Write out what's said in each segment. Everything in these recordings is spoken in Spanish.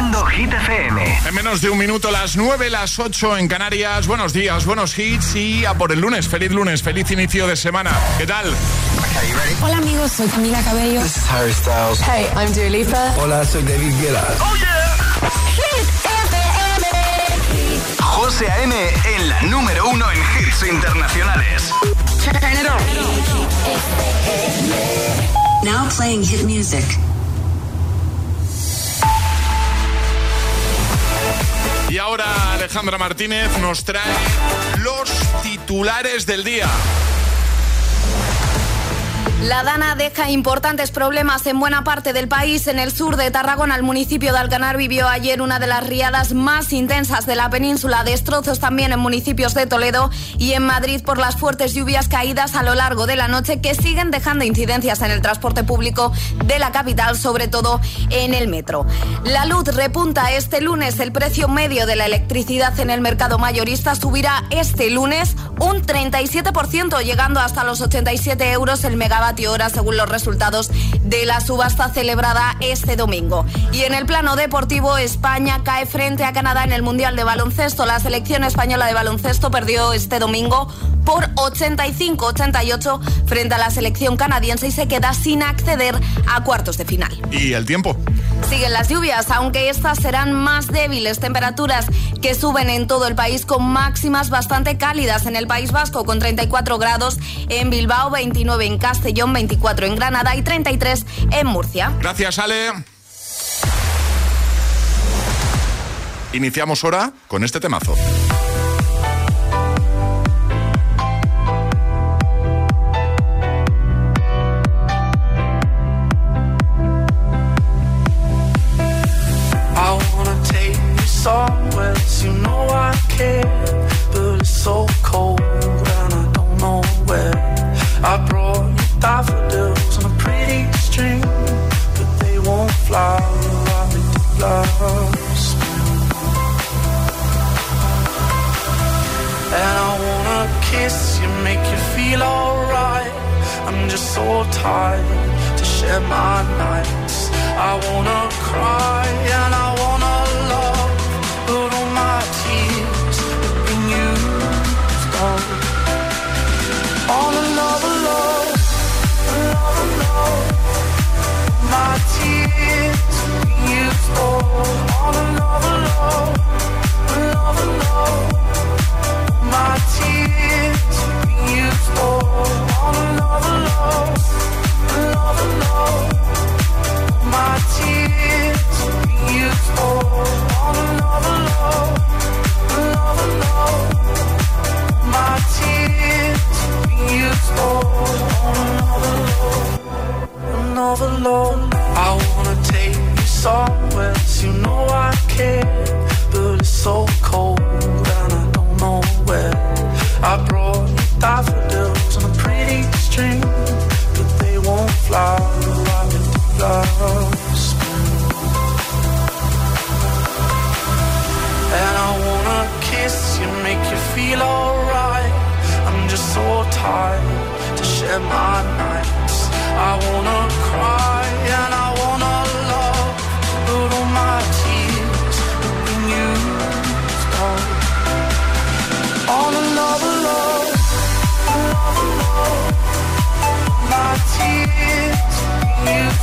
Haciendo Hit FM. En menos de un minuto, las 9, las 8 en Canarias. Buenos días, buenos hits y a por el lunes. Feliz lunes, feliz inicio de semana. ¿Qué tal? Hola amigos, soy Camila Cabello. This is Harry Styles. Hey, I'm Dua Lipa. Hola, soy David Guetta. ¡Oh, yeah! Hit FM. José A.M. en la número uno en hits internacionales. Turn it on. Now playing hit music. Y ahora Alejandra Martínez nos trae los titulares del día. La Dana deja importantes problemas en buena parte del país. En el sur de Tarragona, el municipio de Alcanar vivió ayer una de las riadas más intensas de la península. Destrozos también en municipios de Toledo y en Madrid por las fuertes lluvias caídas a lo largo de la noche que siguen dejando incidencias en el transporte público de la capital, sobre todo en el metro. La luz repunta este lunes. El precio medio de la electricidad en el mercado mayorista subirá este lunes un 37%, llegando hasta los 87 euros el megavatio según los resultados de la subasta celebrada este domingo. Y en el plano deportivo, España cae frente a Canadá en el Mundial de Baloncesto. La selección española de baloncesto perdió este domingo por 85-88 frente a la selección canadiense y se queda sin acceder a cuartos de final. ¿Y el tiempo? Siguen las lluvias, aunque estas serán más débiles. Temperaturas que suben en todo el país con máximas bastante cálidas. En el País Vasco con 34 grados, en Bilbao 29 en Castellón, 24 en Granada y 33 en Murcia. Gracias, Ale. Iniciamos ahora con este temazo.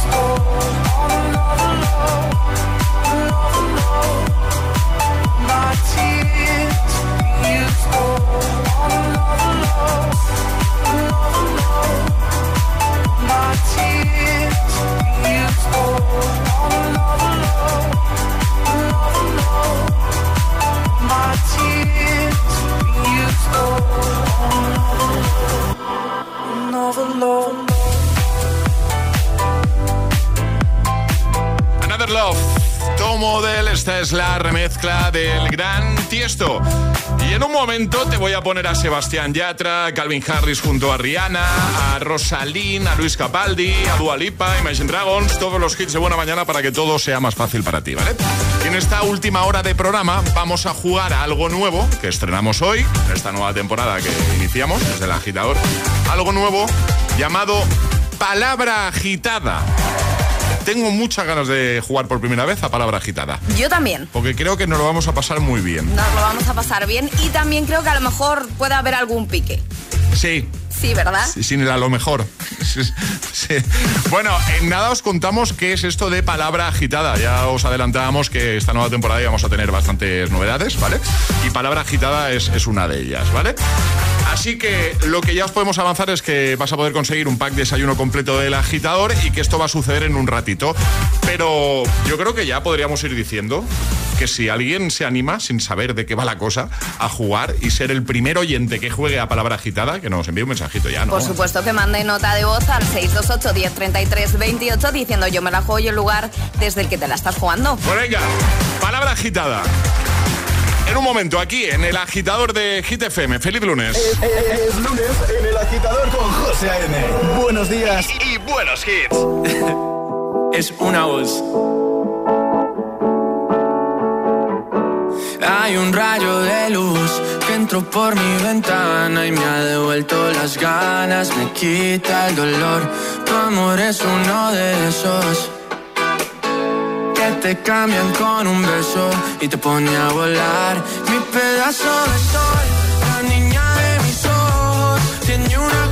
Oh. Tomo del, esta es la remezcla del gran Tiesto. Y en un momento te voy a poner a Sebastián Yatra, Calvin Harris junto a Rihanna, a Rosalín, a Luis Capaldi, a Dua Lipa, Imagine Dragons, todos los hits de buena mañana para que todo sea más fácil para ti, ¿vale? En esta última hora de programa vamos a jugar algo nuevo que estrenamos hoy, en esta nueva temporada que iniciamos desde el agitador. Algo nuevo llamado Palabra Agitada. Tengo muchas ganas de jugar por primera vez a palabra agitada. Yo también. Porque creo que nos lo vamos a pasar muy bien. Nos lo vamos a pasar bien y también creo que a lo mejor puede haber algún pique. Sí, Sí, ¿verdad? Sin el a lo mejor. Bueno, en nada os contamos qué es esto de palabra agitada. Ya os adelantábamos que esta nueva temporada íbamos a tener bastantes novedades, ¿vale? Y palabra agitada es, es una de ellas, ¿vale? Así que lo que ya os podemos avanzar es que vas a poder conseguir un pack de desayuno completo del agitador y que esto va a suceder en un ratito. Pero yo creo que ya podríamos ir diciendo que si alguien se anima, sin saber de qué va la cosa, a jugar y ser el primer oyente que juegue a palabra agitada, que nos envíe un mensajito ya, ¿no? Por supuesto que mande nota de voz al 628 1033 28 diciendo yo me la juego y el lugar desde el que te la estás jugando. Pues venga, palabra agitada. En un momento, aquí en el agitador de Hit FM. Feliz lunes. Es, lunes en el agitador con José A.M. Buenos días y, buenos hits. es una voz. Hay un rayo de luz que entró por mi ventana y me ha devuelto las ganas, me quita el dolor. Tu amor es uno de esos te cambian con un beso y te pone a volar. Mi pedazo de sol, la niña de mis ojos, tiene una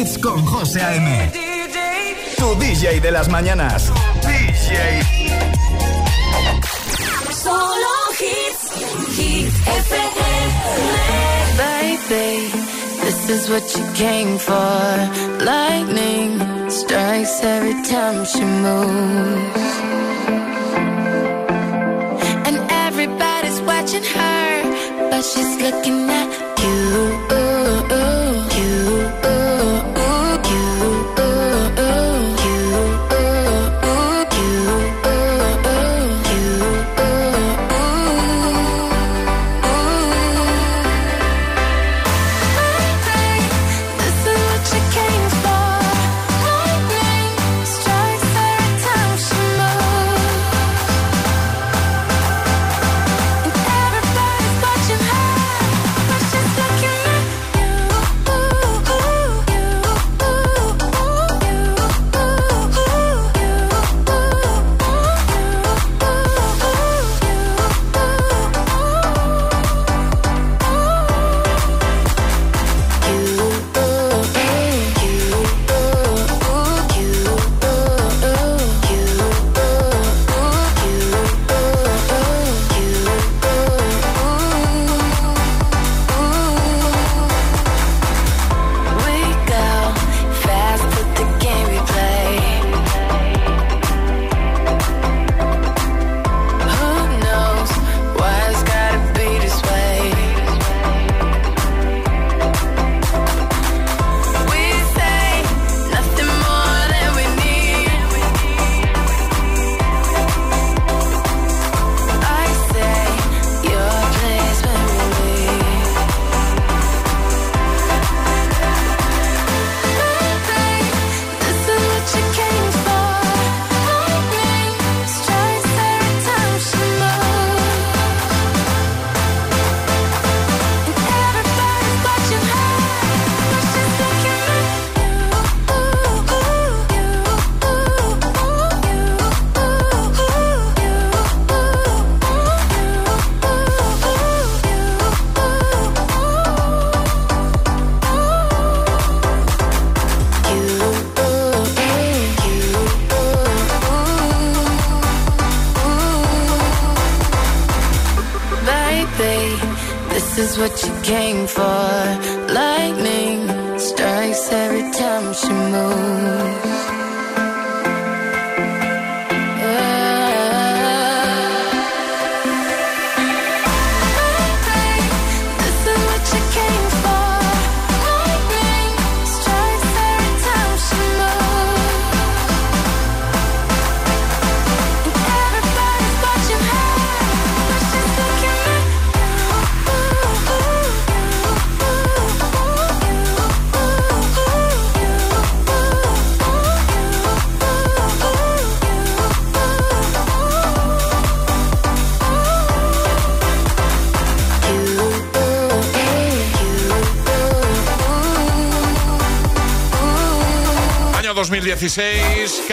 hits con José A.M. Tu DJ de las mañanas. DJ. Solo hits, hit FM. Baby, this is what you came for. Lightning strikes every time she moves. And everybody's watching her, but she's looking at you.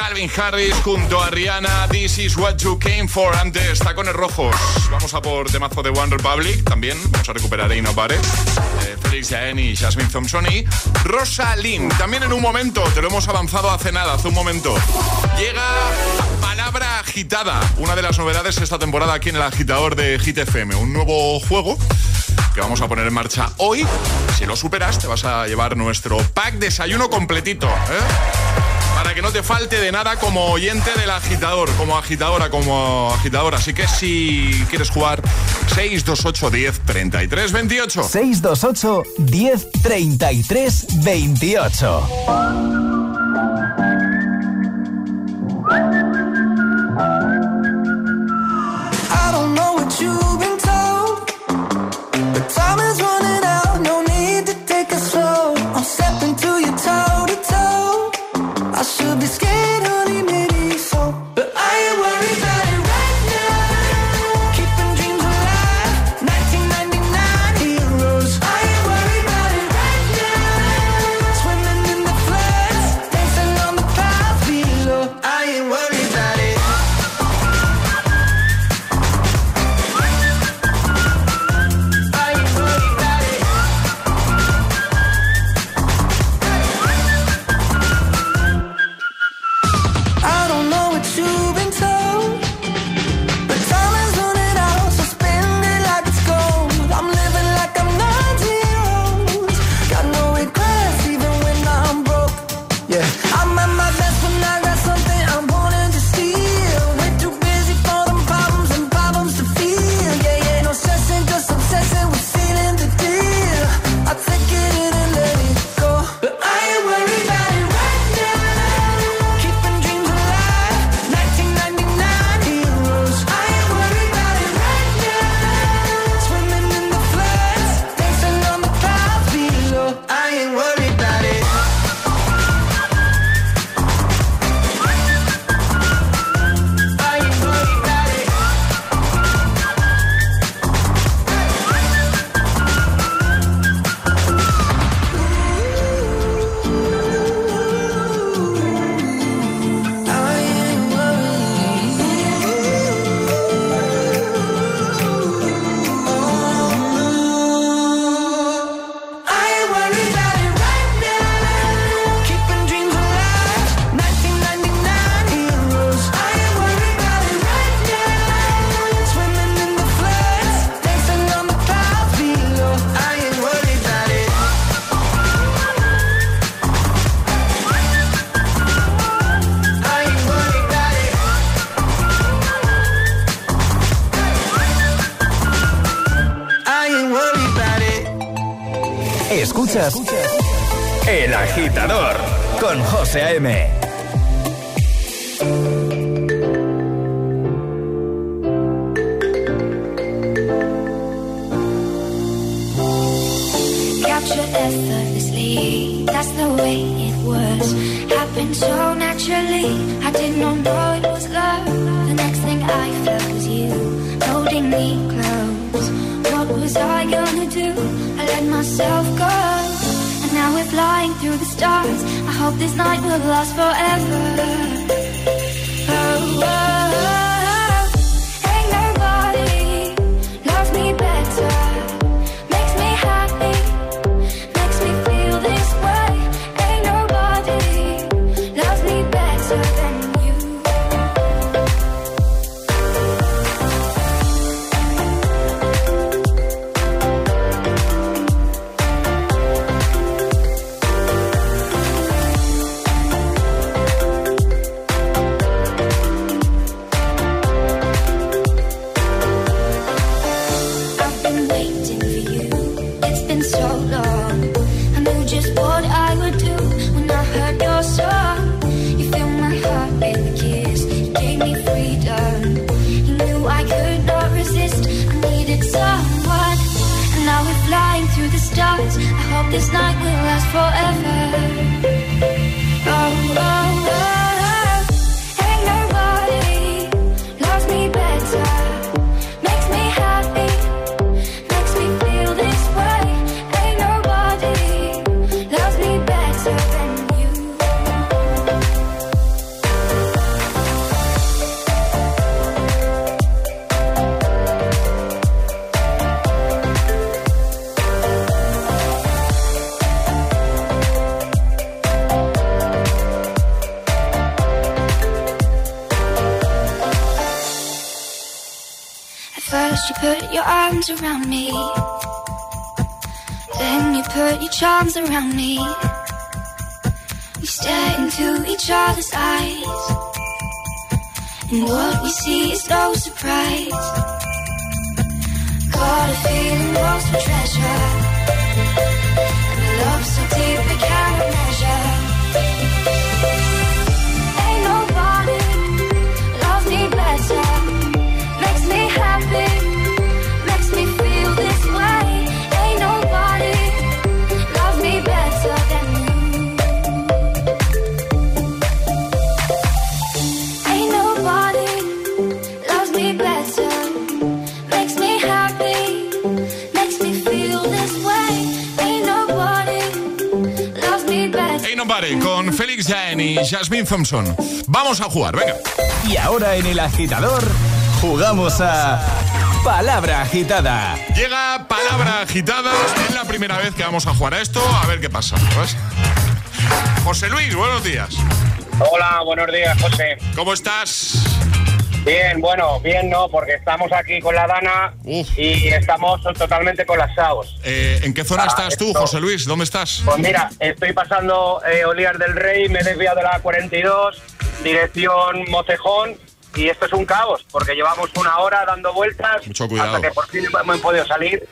Calvin Harris junto a Rihanna, This is what you came for. Antes, tacones rojos. Vamos a por temazo de One Republic también. Vamos a recuperar Ain't Nobody. Eh, Felix Jaén y Jasmine Thompson y Rosalind. También en un momento, te lo hemos avanzado hace nada, hace un momento. Llega Palabra Agitada, una de las novedades esta temporada aquí en el agitador de Hit FM. Un nuevo juego que vamos a poner en marcha hoy. Si lo superas, te vas a llevar nuestro pack desayuno completito. ¿eh? Que no te falte de nada como oyente del agitador, como agitadora, como agitadora. Así que si quieres jugar, 628 10 33 28. 628 10 33 28. Con me. We stare into each other's eyes. And what we see is no surprise. Got a feeling lost for treasure. Con Félix Jaén y Jasmine Thompson. Vamos a jugar, venga. Y ahora en el agitador jugamos a Palabra Agitada. Llega Palabra Agitada. Es la primera vez que vamos a jugar a esto. A ver qué pasa. José Luis, buenos días. Hola, buenos días, José. ¿Cómo estás? Bien, bueno, bien no, porque estamos aquí con la Dana y estamos totalmente colapsados. Eh, ¿En qué zona ah, estás tú, José Luis? ¿Dónde estás? Pues mira, estoy pasando eh, Olías del Rey, me he desviado de la 42, dirección Mocejón, y esto es un caos, porque llevamos una hora dando vueltas hasta que por fin hemos podido salir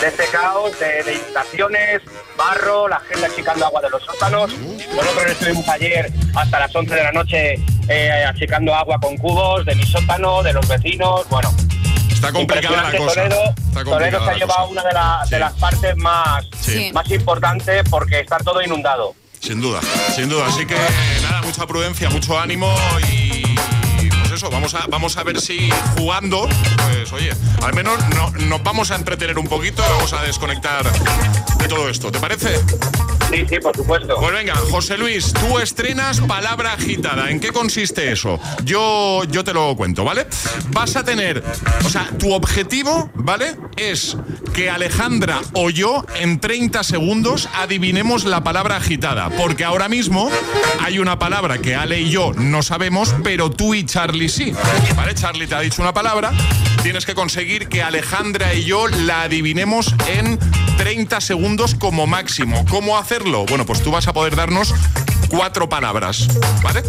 de este caos de, de barro, la gente achicando agua de los sótanos. Nosotros estuvimos ayer hasta las 11 de la noche eh, achicando agua con cubos de mi sótano, de los vecinos, bueno. Está complicada la cosa. Toledo, se ha llevado una de, las partes más, más importantes porque está todo inundado. Sin duda, sin duda. Así que nada, mucha prudencia, mucho ánimo y vamos a, vamos a ver si jugando, pues oye, al menos no, nos vamos a entretener un poquito y vamos a desconectar de todo esto. ¿Te parece? Sí, sí, por supuesto. Pues venga, José Luis, tú estrenas palabra agitada. ¿En qué consiste eso? Yo, yo te lo cuento, ¿vale? Vas a tener, o sea, tu objetivo, ¿vale? Es que Alejandra o yo en 30 segundos adivinemos la palabra agitada. Porque ahora mismo hay una palabra que Ale y yo no sabemos, pero tú y Charlie sí. ¿Vale? Charlie te ha dicho una palabra, tienes que conseguir que Alejandra y yo la adivinemos en 30 segundos como máximo. ¿Cómo hacerlo? Bueno, pues tú vas a poder darnos cuatro palabras, ¿vale?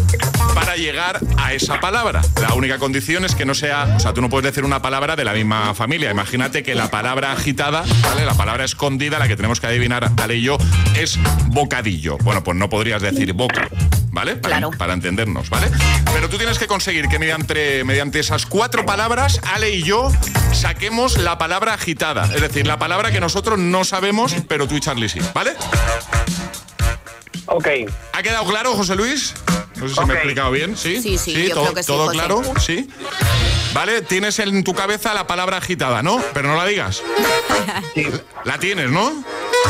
Para llegar a esa palabra. La única condición es que no sea, o sea, tú no puedes decir una palabra de la misma familia. Imagínate que la palabra agitada, ¿vale? La palabra escondida, la que tenemos que adivinar, Ale y yo, es bocadillo. Bueno, pues no podrías decir boca, ¿vale? Para, claro. para entendernos, ¿vale? Pero tú tienes que conseguir que mediante, mediante esas cuatro palabras, Ale y yo saquemos la palabra agitada. Es decir, la palabra que nosotros no sabemos, pero tú y Charlie sí, ¿vale? Ok. ¿Ha quedado claro, José Luis? No sé si me he explicado bien. Sí, sí, sí, todo, creo que todo claro, sí. Vale, tienes en tu cabeza la palabra agitada, ¿no? Pero no la digas. Sí. La tienes, ¿no?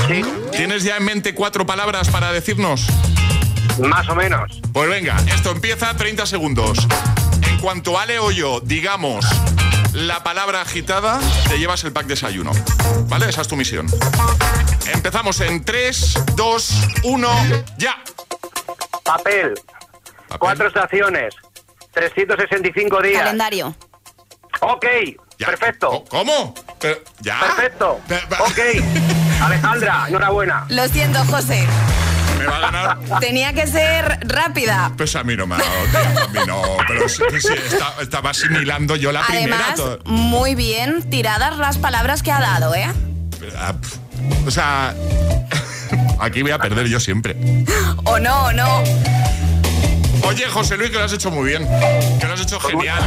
Sí. ¿Tienes ya en mente cuatro palabras para decirnos? Más o menos. Pues venga, esto empieza 30 segundos. En cuanto Ale o yo digamos la palabra agitada, te llevas el pack desayuno. ¿Vale? Esa es tu misión. Empezamos en 3, 2, 1, ya. Papel. Cuatro estaciones. 365 días. Calendario. Ok. Perfecto. ¿Cómo? ¿Ya? Perfecto. Ok. Alejandra, enhorabuena. Lo siento, José. Me va a ganar. Tenía que ser rápida. Pues a mí no me ha dado, a mí no. Pero sí, sí, estaba asimilando yo la Además, primera. Muy bien tiradas las palabras que ha dado, ¿eh? Ah, o sea, aquí voy a perder yo siempre. O no, o no. Oye, José Luis, que lo has hecho muy bien. Que lo has hecho pues genial.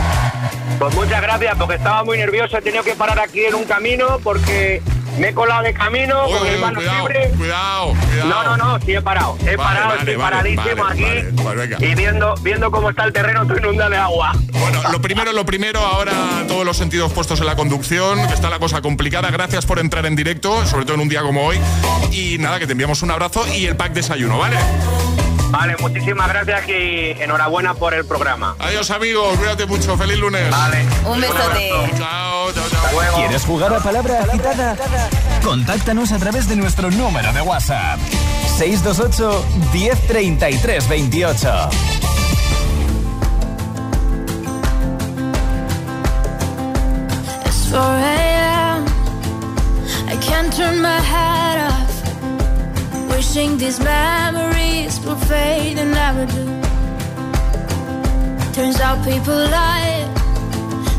Pues muchas gracias, porque estaba muy nervioso. He tenido que parar aquí en un camino porque me he colado de camino con el mano cuidado, Cuidado, cuidado. No, no, no, sí he parado. He parado, estoy paradísimo aquí. Pues y viendo, viendo cómo está el terreno, estoy inundado de agua. Bueno, lo primero, lo primero, ahora todos los sentidos puestos en la conducción, que está la cosa complicada. Gracias por entrar en directo, sobre todo en un día como hoy. Y nada, que te enviamos un abrazo y el pack desayuno, ¿vale? Vale, muchísimas gracias y enhorabuena por el programa. Adiós, amigos. Cuídate mucho. Feliz lunes. Vale. Un besote. Chao. ¿Quieres jugar a palabra agitada? Contáctanos a través de nuestro número de WhatsApp. 628 1033 28. I can't turn my head off. Wishing these memories will fade and never do. Turns out people lie.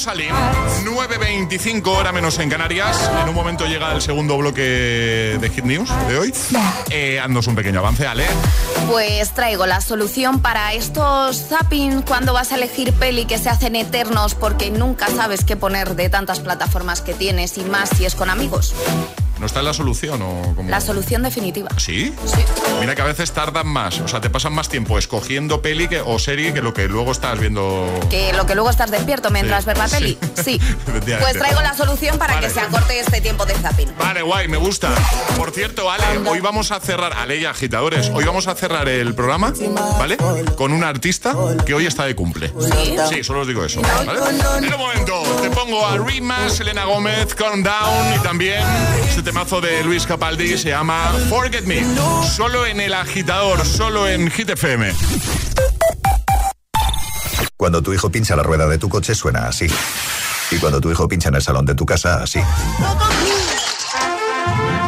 Rosalind. 9.25 hora menos en Canarias. En un momento llega el segundo bloque de Hit News de hoy. Eh, un pequeño avance, Ale. Pues traigo la solución para estos zapping cuando vas a elegir peli que se hacen eternos porque nunca sabes qué poner de tantas plataformas que tienes y más si es con amigos. ¿No está en la solución o? La solución definitiva. ¿Sí? Sí. Mira que a veces tardan más, o sea, te pasan más tiempo escogiendo peli que- o serie que lo que luego estás viendo. Que lo que luego estás despierto mientras Sí, ves la peli. Sí. Pues traigo la solución para Vale. que se acorte este tiempo de zapping. Vale, guay, me gusta. Por cierto, Ale, hoy vamos a cerrar, Ale y agitadores, hoy vamos a cerrar el programa, ¿vale? Con un artista que hoy está de cumple. Sí, solo os digo eso, ¿vale? En un momento, te pongo a Rima, Selena Gómez, Calm Down y también temazo de Luis Capaldi se llama Forget Me. Solo en el agitador, solo en Hit FM. Cuando tu hijo pincha la rueda de tu coche suena así. Y cuando tu hijo pincha en el salón de tu casa, así.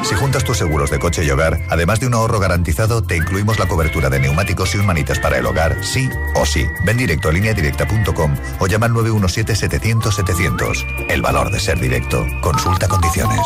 Si juntas tus seguros de coche y hogar, además de un ahorro garantizado, te incluimos la cobertura de neumáticos y un manitas para el hogar, sí o sí. Ven directo a lineadirecta.com o llama al 917-700-700. El valor de ser directo. Consulta condiciones.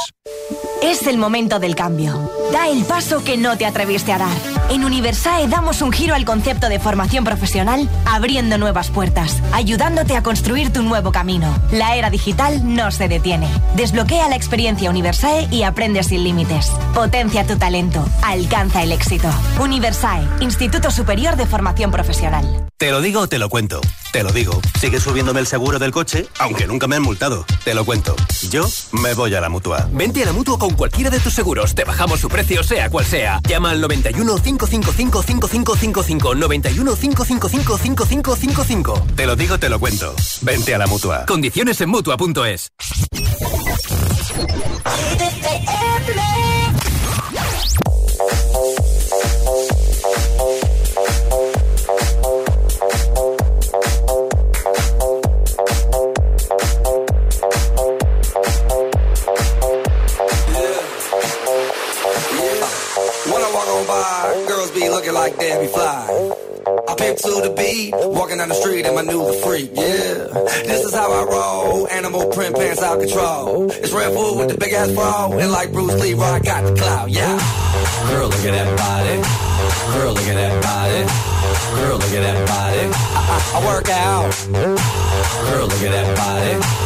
Es el momento del cambio. Da el paso que no te atreviste a dar. En Universae damos un giro al concepto de formación profesional, abriendo nuevas puertas, ayudándote a construir tu nuevo camino. La era digital no se detiene. Desbloquea la experiencia Universae y aprende sin límites. Potencia tu talento. Alcanza el éxito. Universae, Instituto Superior de Formación Profesional. Te lo digo, te lo cuento. Te lo digo. Sigue subiéndome el seguro del coche, aunque nunca me han multado. Te lo cuento. Yo me voy a la mutua. Vente a la mutua con cualquiera de tus seguros. Te bajamos su precio, sea cual sea. Llama al 91 555 5555. 91 555 5555. Te lo digo, te lo cuento. Vente a la mutua. Condiciones en mutua.es. like Debbie Fly. I pimp to the beat, walking down the street and my new the freak, yeah. This is how I roll, animal print pants out control. It's Red Bull with the big ass bra, and like Bruce Lee, I got the clout, yeah. Girl, look at that body. Girl, look at that body. Girl, look at that body. I, I, I work out. Girl, look at that body.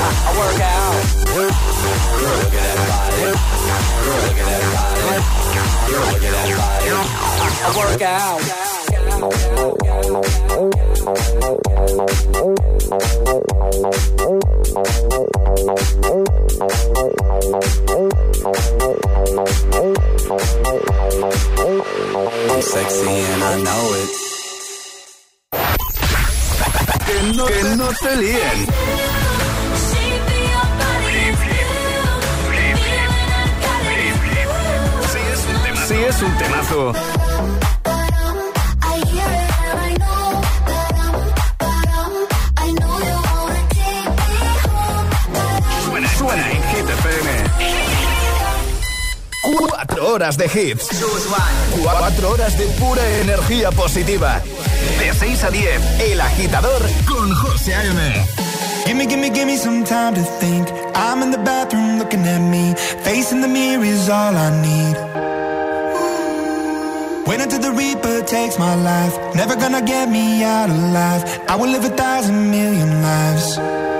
I, work out. Look at that body. Look at that body. Look at that body. I, work out. I'm sexy and I know it. que no, que no. Es un temazo. Suena en Hit FM. Cuatro horas de hits. Cuatro horas de pura energía positiva. De 6 a 10, El Agitador con José A.M. Gimme, gimme, gimme some time to think. I'm in the bathroom looking at me. Facing the mirror is all I need. Wait until the Reaper takes my life. Never gonna get me out alive. I will live a thousand million lives.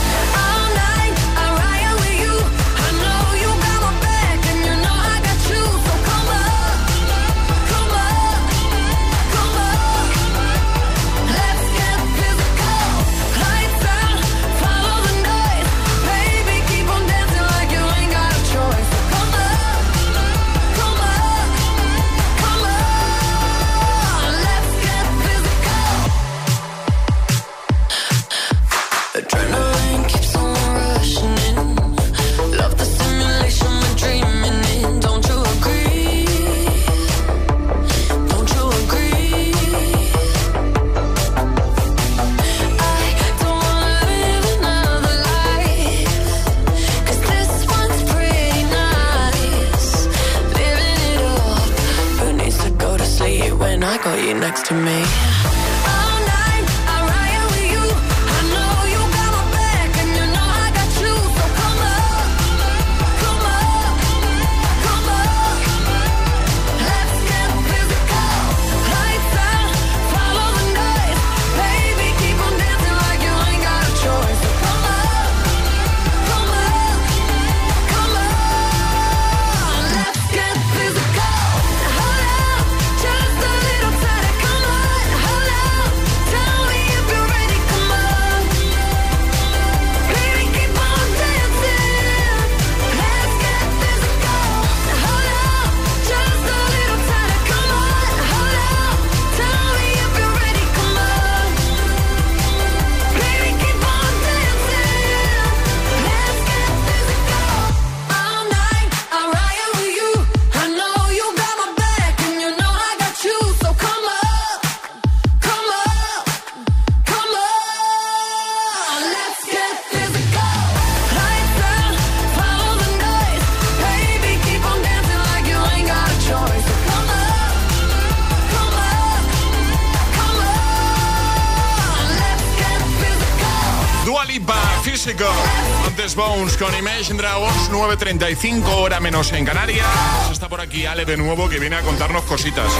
Bones con Imagine Dragons, 9.35, hora menos en Canarias. Está por aquí Ale de nuevo que viene a contarnos cositas.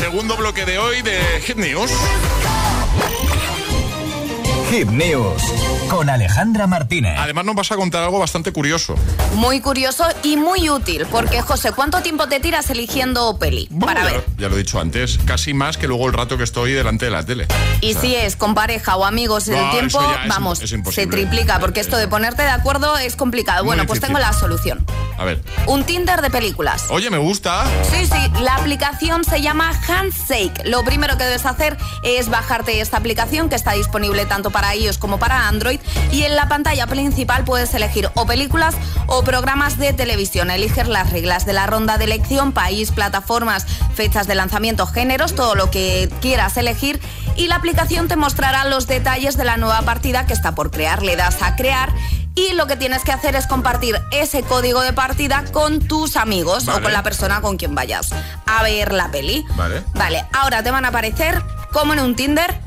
Segundo bloque de hoy de Hit News. Hit News con Alejandra Martínez. Además nos vas a contar algo bastante curioso. Muy curioso y muy útil, porque José, ¿cuánto tiempo te tiras eligiendo peli? Para ya, ver. ya lo he dicho antes, casi más que luego el rato que estoy delante de la tele. Y O sea, si es con pareja o amigos, el No, tiempo, es vamos, es se triplica, porque esto de ponerte de acuerdo es complicado. Muy Bueno, pues difícil. tengo la solución. A ver. Un Tinder de películas. Oye, me gusta. Sí, sí, la aplicación se llama Handshake. Lo primero que debes hacer es bajarte esta aplicación que está disponible tanto para iOS como para Android y en la pantalla principal puedes elegir o películas o programas de televisión. Eliges las reglas de la ronda de elección, país, plataformas, fechas de lanzamiento, géneros, todo lo que quieras elegir y la aplicación te mostrará los detalles de la nueva partida que está por crear. Le das a crear y lo que tienes que hacer es compartir ese código de partida con tus amigos Vale. o con la persona con quien vayas a ver la peli. Vale. Vale, ahora te van a aparecer, como en un Tinder,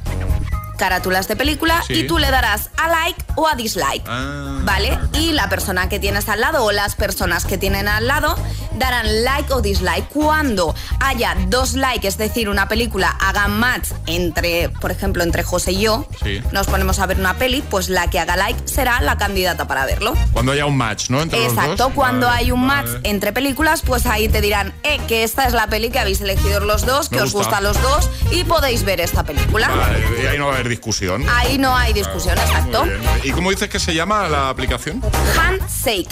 carátulas de película Sí. y tú le darás a like o a dislike. Ah. ¿Vale? Y la persona que tienes al lado o las personas que tienen al lado darán like o dislike. Cuando haya dos likes, es decir, una película haga match entre, por ejemplo, entre José y yo, Sí. nos ponemos a ver una peli, pues la que haga like será la candidata para verlo. Cuando haya un match, ¿no? Entre los Exacto, dos. cuando Vale, hay un match entre películas, pues ahí te dirán, eh, que esta es la peli que habéis elegido los dos, que os gusta. gusta a los dos y podéis ver esta película. Vale, y ahí no va a haber discusión. Ahí no hay discusión, exacto. Muy bien. ¿Y cómo dices que se llama la aplicación? Handshake.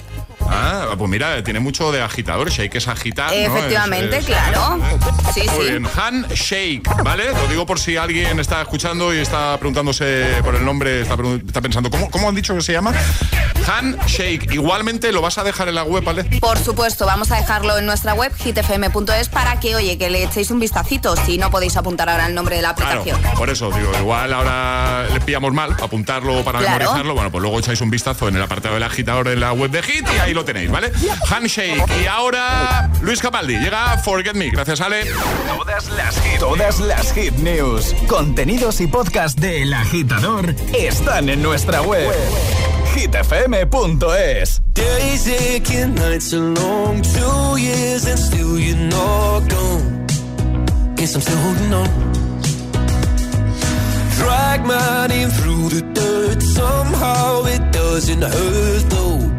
Ah, pues mira, tiene mucho de agitador. Shake es agitar. ¿no? Efectivamente, Es- es- claro. Sí, Muy sí. bien, Handshake, ¿vale? Lo digo por si alguien está escuchando y está preguntándose por el nombre, está, está pensando, ¿cómo, ¿cómo han dicho que se llama? Handshake. Igualmente lo vas a dejar en la web, ¿vale? Por supuesto, vamos a dejarlo en nuestra web hitfm.es para que, oye, que le echéis un vistacito si no podéis apuntar ahora el nombre de la Claro, aplicación. por eso digo, igual ahora le pillamos mal, apuntarlo para Claro. memorizarlo. Bueno, pues luego echáis un vistazo en el apartado del agitador en la web de Hit y ahí lo tenéis, ¿vale? Handshake. Y ahora Luis Capaldi llega Forget Me. Gracias, Ale. Todas las hit, todas las hit news, contenidos y podcast de El Agitador están en nuestra web. hitfm.es. Days aching, nights are long, two years and still you're not gone. Guess I'm still holding on. Drag my name through the dirt, somehow it doesn't hurt though.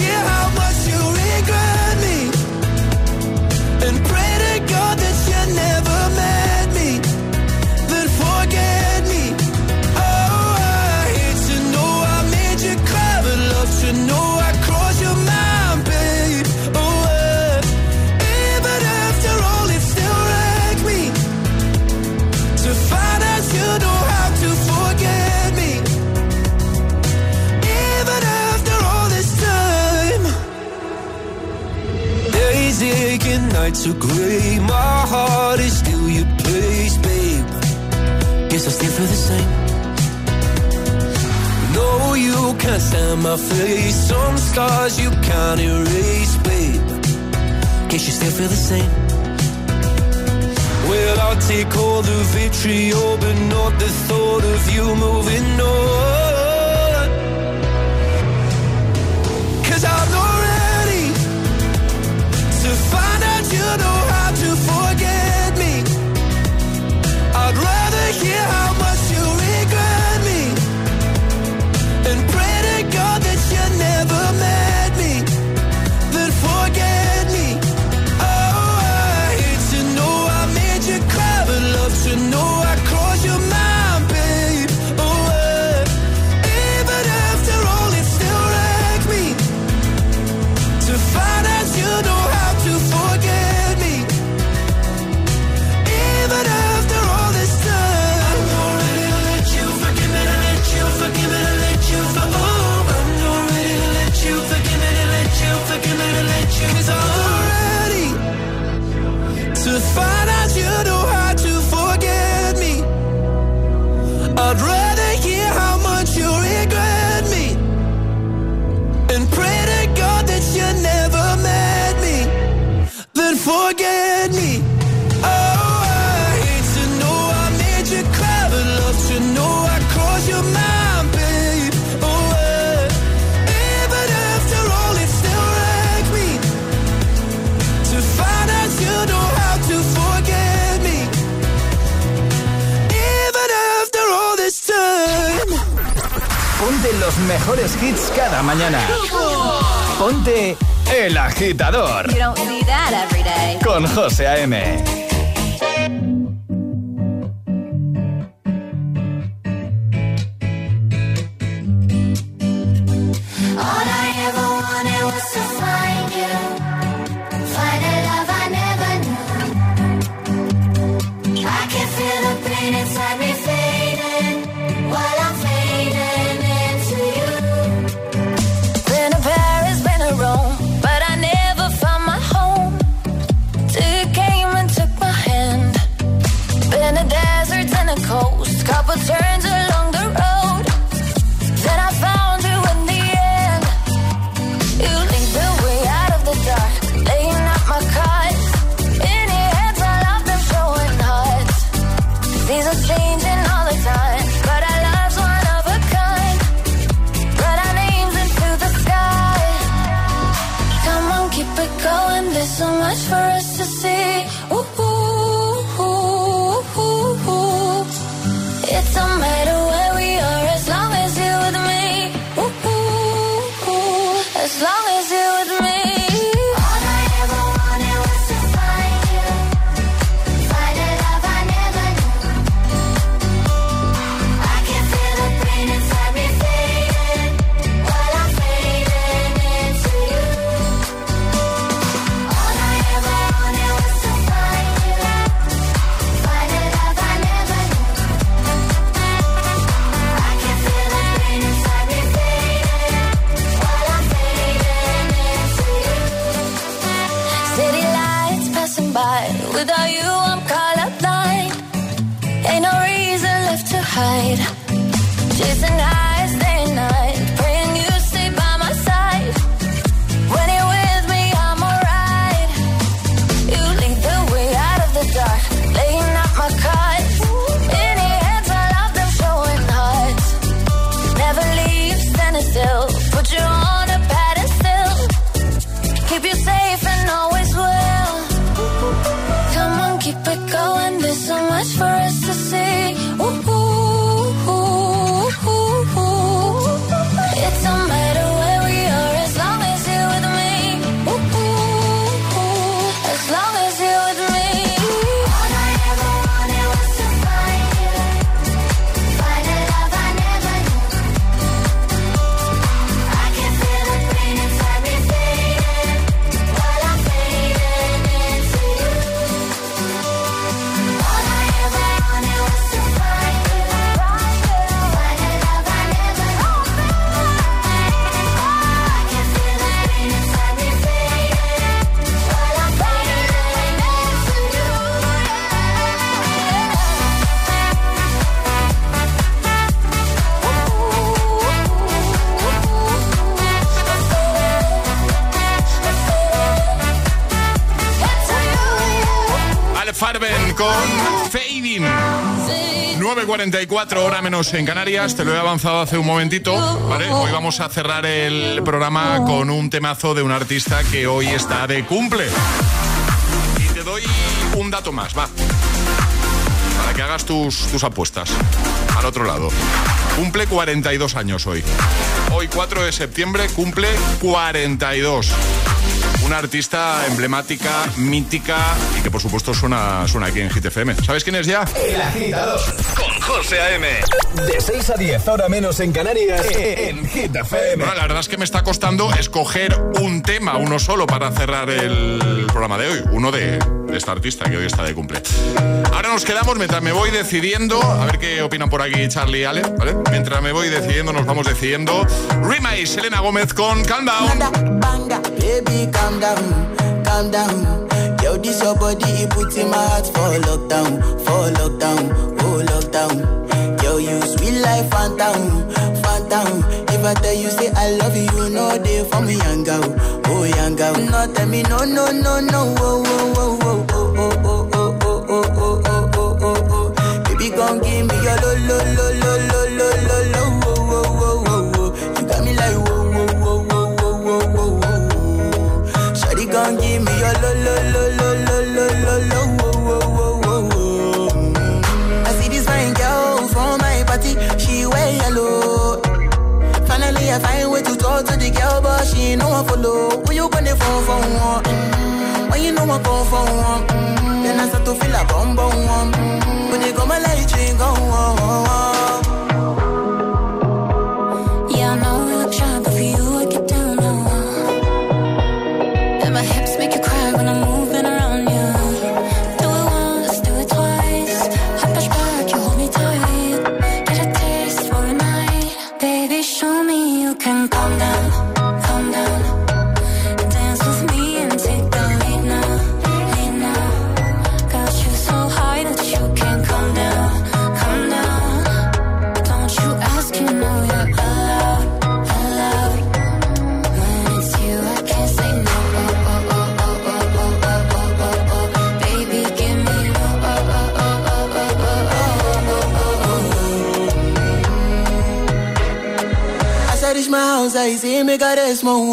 Hear how still feel the same. Well, I'll take all the vitriol, but not the thought of you moving on. forget me. Oh, I hate to know I made you cry, but love to know I caused your mind, babe. Oh, uh, even after all, it still wrecked me to find out you know how to forget me. Even after all this time. Ponte los mejores hits cada mañana. Ponte el agitador. You don't see that every con José A.M. con Fading. 9.44 hora menos en Canarias, te lo he avanzado hace un momentito. Hoy vamos a cerrar el programa con un temazo de un artista que hoy está de cumple. Y te doy un dato más, va. Para que hagas tus, tus apuestas. Al otro lado. Cumple 42 años hoy. Hoy 4 de septiembre cumple 42 una artista emblemática, mítica y que por supuesto suena, suena aquí en GTFM. ¿Sabes quién es ya? El agitador con José A.M. De 6 a 10, ahora menos en Canarias, en GTFM. Bueno, la verdad es que me está costando escoger un tema, uno solo, para cerrar el programa de hoy. Uno de, esta artista que hoy está de cumple. Ahora nos quedamos mientras me voy decidiendo, a ver qué opinan por aquí Charlie y Ale, ¿vale? Mientras me voy decidiendo, nos vamos decidiendo. Rima y Selena Gómez con Calm Down. calm down, calm down. Yo, this your body, it puts in my heart for lockdown, for lockdown, oh lockdown. Yo, you sweet life, phantom, phantom. If I tell you say I love you, you know they for me, young oh young. No, tell me no, no, no, no, oh, oh, oh, oh, oh, oh, oh, oh, oh, oh, oh, oh, oh, oh, oh. Baby, gon' give me your lo, lo, lo, lo, lo, lo, lo, I follow, who you gonna fall for one? When you know I come for one, mm, then I start to feel a bum bum one. Mm. regarez-moi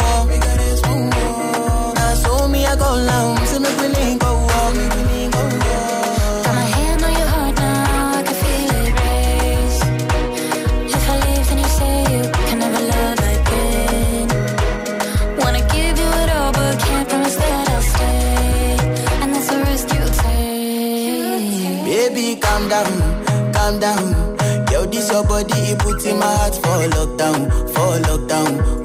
show me I go long see me feeling go walk hand on your heart now I can feel race. If I leave then you say you can never love again. Wanna give you but can't promise that I'll stay. And Baby calm down, calm down. Yo this your body it puts in my heart for lockdown, for lockdown.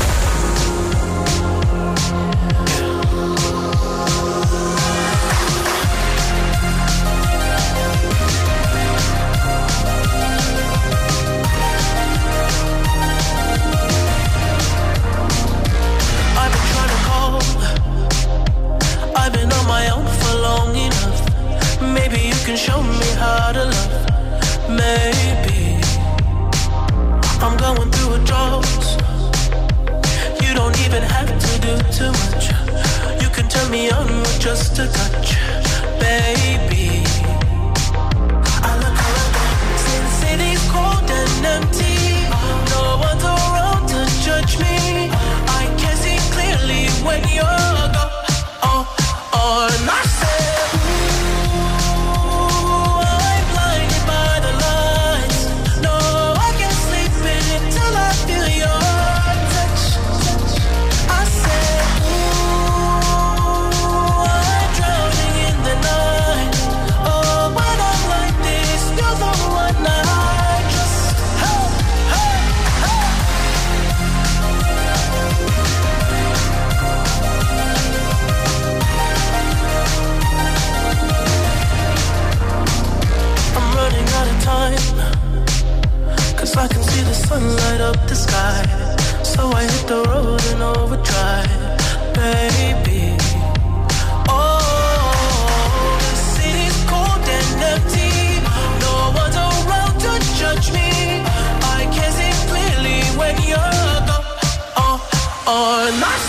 on.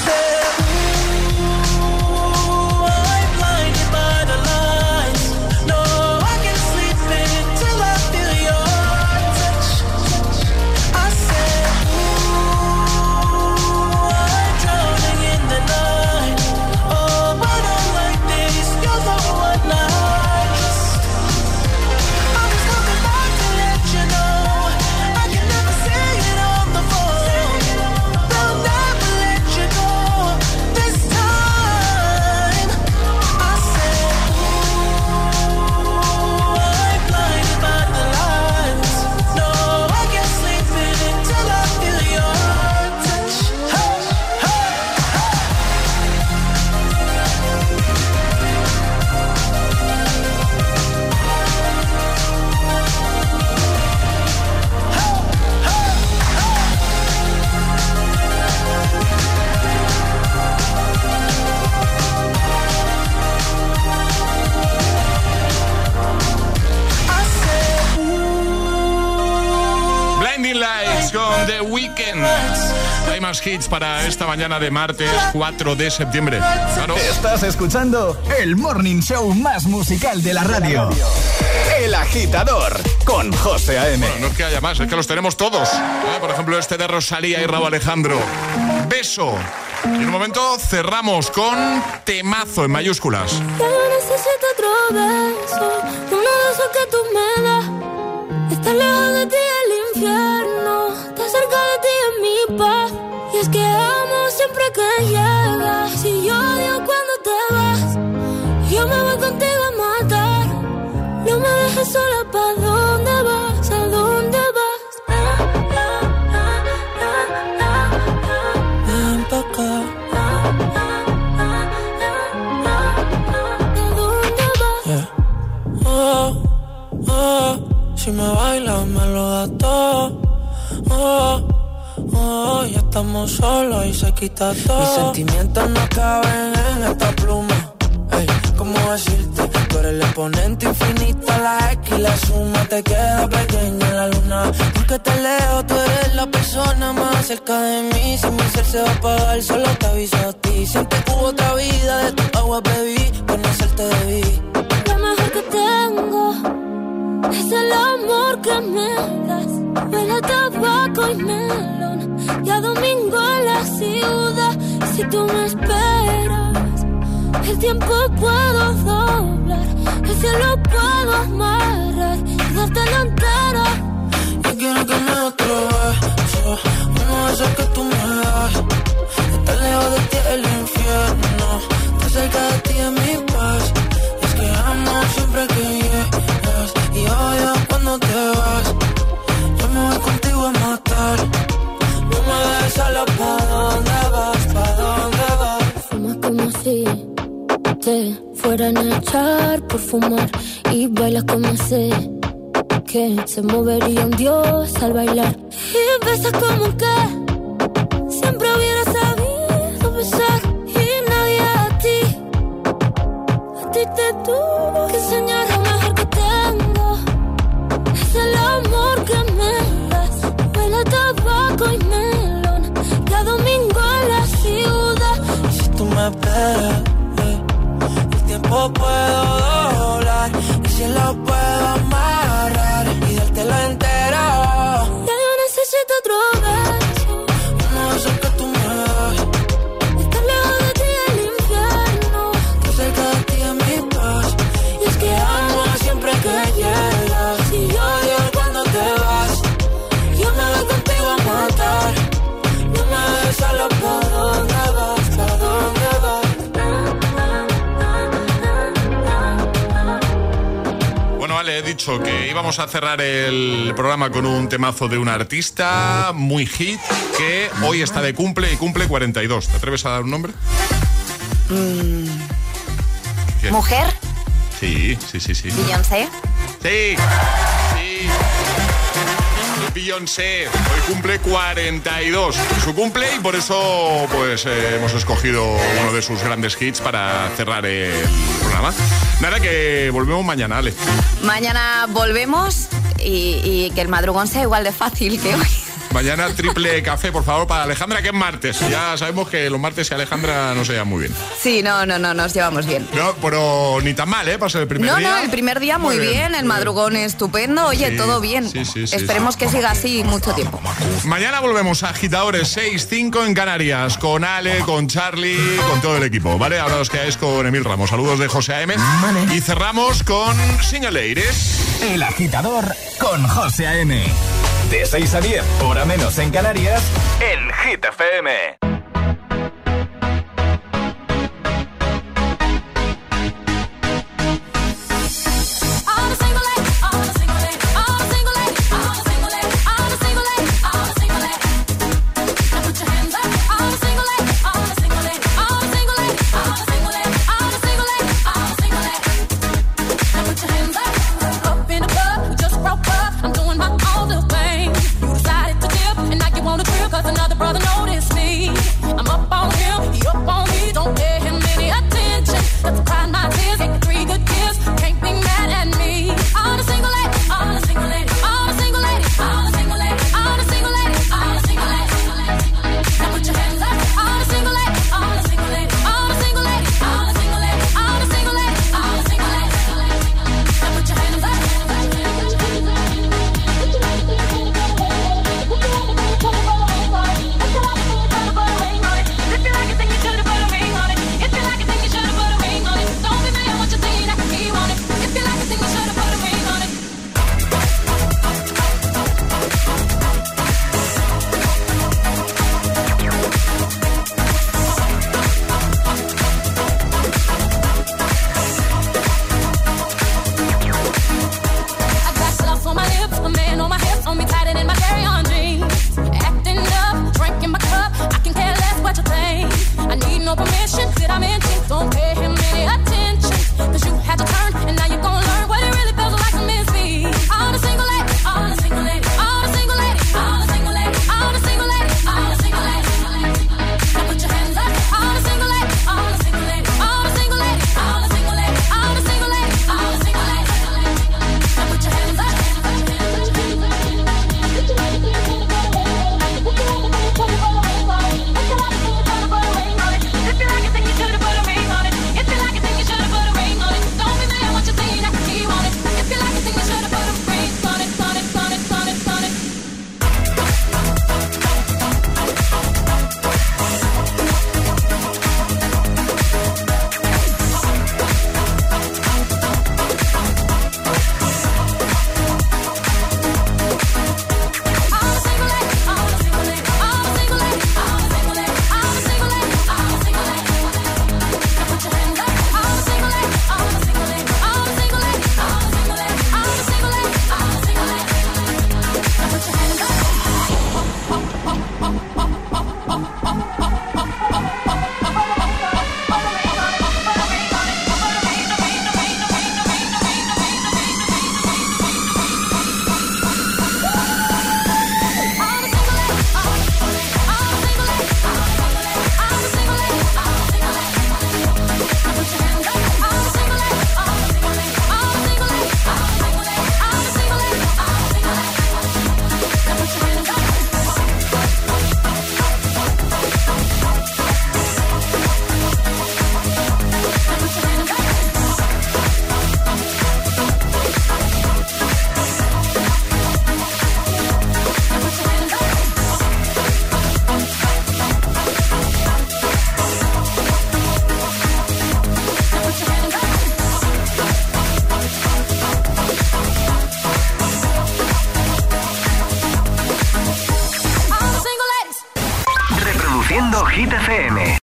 Hits para esta mañana de martes 4 de septiembre. Estás escuchando el morning show más musical de la radio. El agitador con José A.M. no es que haya más, es que los tenemos todos. ¿eh? Por ejemplo, este de Rosalía y Raúl Alejandro. Beso. Y en un momento cerramos con temazo en mayúsculas. Ya no necesito otro beso, uno de esos que tú me das. Estar lejos de ti el infierno, que amo siempre que llegas. Si yo odio cuando te vas, yo me voy contigo a matar. No me dejes sola, ¿pa' dónde vas? ¿A dónde vas? Ven pa' acá. ¿A dónde vas? Yeah. Oh, oh, si me bailas me lo das todo. Oh, oh, estamos solos y se quita todo. Mis sentimientos no caben en esta pluma. Ey, ¿cómo decirte? Tú eres el exponente infinito, la X y la suma te queda pequeña en la luna. Porque te leo, tú eres la persona más cerca de mí. Si mi ser se va a apagar, solo te aviso a ti. Siempre hubo otra vida, de tu agua bebí, conocerte debí. Lo mejor que tengo es el amor que me das. Huele a tabaco y melón y a domingo en la ciudad. Si tú me esperas, el tiempo puedo doblar, el cielo puedo amarrar y darte la entera. Yo quiero que me otro beso, uno de esos que tú me das. Estar lejos de ti el infierno, estar cerca de ti es mi paz. Es que amo siempre que cuando te vas. Yo me voy contigo a matar, no me dejes solo pa' dónde vas, pa' dónde vas. Fumas como si te fueran a echar por fumar y bailas como sé que se movería un dios al bailar y besas como que siempre hubiera sabido besar y nadie a ti a ti te tuvo que enseñar el tiempo puedo doblar, el cielo puedo que íbamos a cerrar el programa con un temazo de un artista muy hit que hoy está de cumple y cumple 42. ¿Te atreves a dar un nombre? ¿Qué? Mujer, Sí, sí, sí, sí. Beyoncé. Sí, sí. Beyoncé, hoy cumple 42. Es su cumple y por eso pues eh, hemos escogido uno de sus grandes hits para cerrar el programa. Nada, que volvemos mañana, Ale. Mañana volvemos y que el madrugón sea igual de fácil que hoy. Mañana triple café, por favor, para Alejandra, que es martes. Ya sabemos que los martes y Alejandra no se llevan muy bien. Sí, no, no, no, nos llevamos bien. No, pero ni tan mal, ¿eh? Para ser el primer No, día. no, el primer día muy, Muy bien, bien, el madrugón estupendo, oye, Sí, todo bien. sí, sí, sí, Esperemos sí. que siga así mucho tiempo. Mañana volvemos a Agitadores 6-5 en Canarias, con Ale, con Charlie, con todo el equipo, ¿vale? Ahora os quedáis con Emil Ramos. Saludos de José A.M. Y cerramos con Single Ladies. El agitador con José A.M. De 6 a 10, hora menos en Canarias, en Hit FM.